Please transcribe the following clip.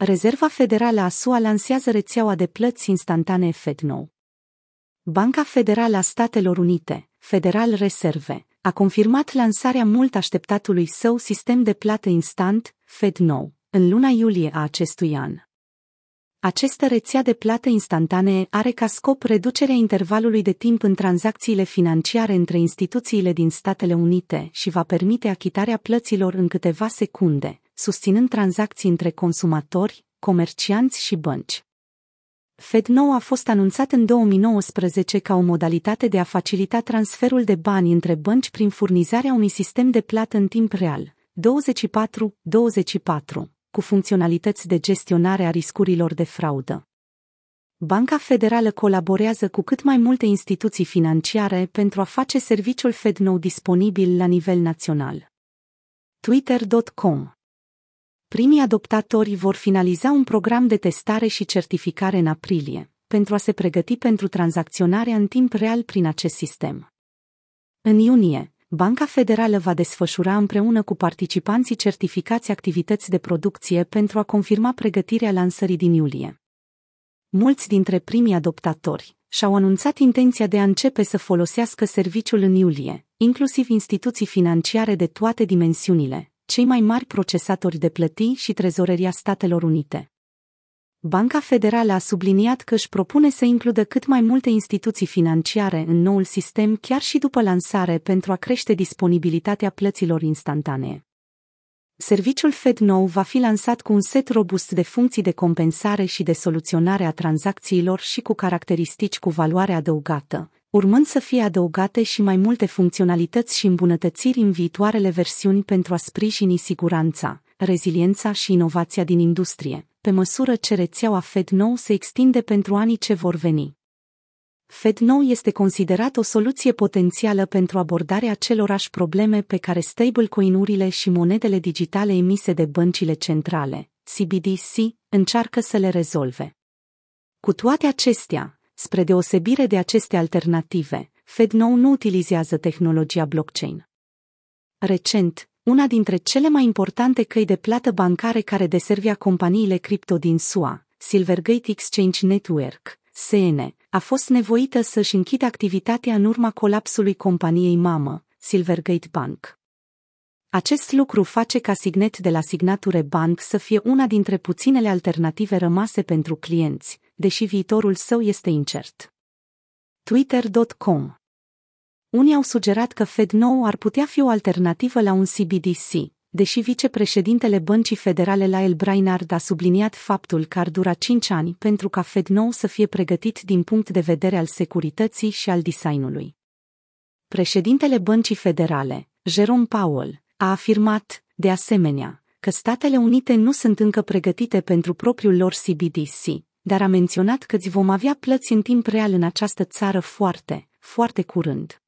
Rezerva Federală a SUA lansează rețeaua de plăți instantanee FedNow. Banca Federală a Statelor Unite, Federal Reserve, a confirmat lansarea mult așteptatului său sistem de plată instant, FedNow, în luna iulie a acestui an. Această rețea de plată instantanee are ca scop reducerea intervalului de timp în tranzacțiile financiare între instituțiile din Statele Unite și va permite achitarea plăților în câteva secunde, susținând tranzacții între consumatori, comercianți și bănci. FedNow a fost anunțat în 2019 ca o modalitate de a facilita transferul de bani între bănci prin furnizarea unui sistem de plată în timp real, 24-24, cu funcționalități de gestionare a riscurilor de fraudă. Banca Federală colaborează cu cât mai multe instituții financiare pentru a face serviciul FedNow disponibil la nivel național. Twitter.com Primii adoptatori vor finaliza un program de testare și certificare în aprilie, pentru a se pregăti pentru tranzacționarea în timp real prin acest sistem. În iunie, Banca Federală va desfășura împreună cu participanții certificați activități de producție pentru a confirma pregătirea lansării din iulie. Mulți dintre primii adoptatori și-au anunțat intenția de a începe să folosească serviciul în iulie, inclusiv instituții financiare de toate dimensiunile, cei mai mari procesatori de plăti și trezoreria Statelor Unite. Banca Federală a subliniat că își propune să includă cât mai multe instituții financiare în noul sistem chiar și după lansare pentru a crește disponibilitatea plăților instantanee. Serviciul FedNow va fi lansat cu un set robust de funcții de compensare și de soluționare a tranzacțiilor și cu caracteristici cu valoare adăugată, urmând să fie adăugate și mai multe funcționalități și îmbunătățiri în viitoarele versiuni pentru a sprijini siguranța, reziliența și inovația din industrie, pe măsură ce rețeaua FedNow se extinde pentru anii ce vor veni. FedNow este considerat o soluție potențială pentru abordarea acelorași probleme pe care stablecoin-urile și monedele digitale emise de băncile centrale, CBDC, încearcă să le rezolve. Cu toate acestea, spre deosebire de aceste alternative, FedNow nu utilizează tehnologia blockchain. Recent, una dintre cele mai importante căi de plată bancare care deservea companiile cripto din SUA, Silvergate Exchange Network, SN, a fost nevoită să-și închidă activitatea în urma colapsului companiei mamă, Silvergate Bank. Acest lucru face ca Signet de la Signature Bank să fie una dintre puținele alternative rămase pentru clienți, deși viitorul său este incert. Twitter.com Unii au sugerat că FedNow ar putea fi o alternativă la un CBDC, deși vicepreședintele Băncii Federale Lael Brainard a subliniat faptul că ar dura 5 ani pentru ca FedNow să fie pregătit din punct de vedere al securității și al designului. Președintele Băncii Federale, Jerome Powell, a afirmat, de asemenea, că Statele Unite nu sunt încă pregătite pentru propriul lor CBDC, dar a menționat că vom avea plăți în timp real în această țară foarte, foarte curând.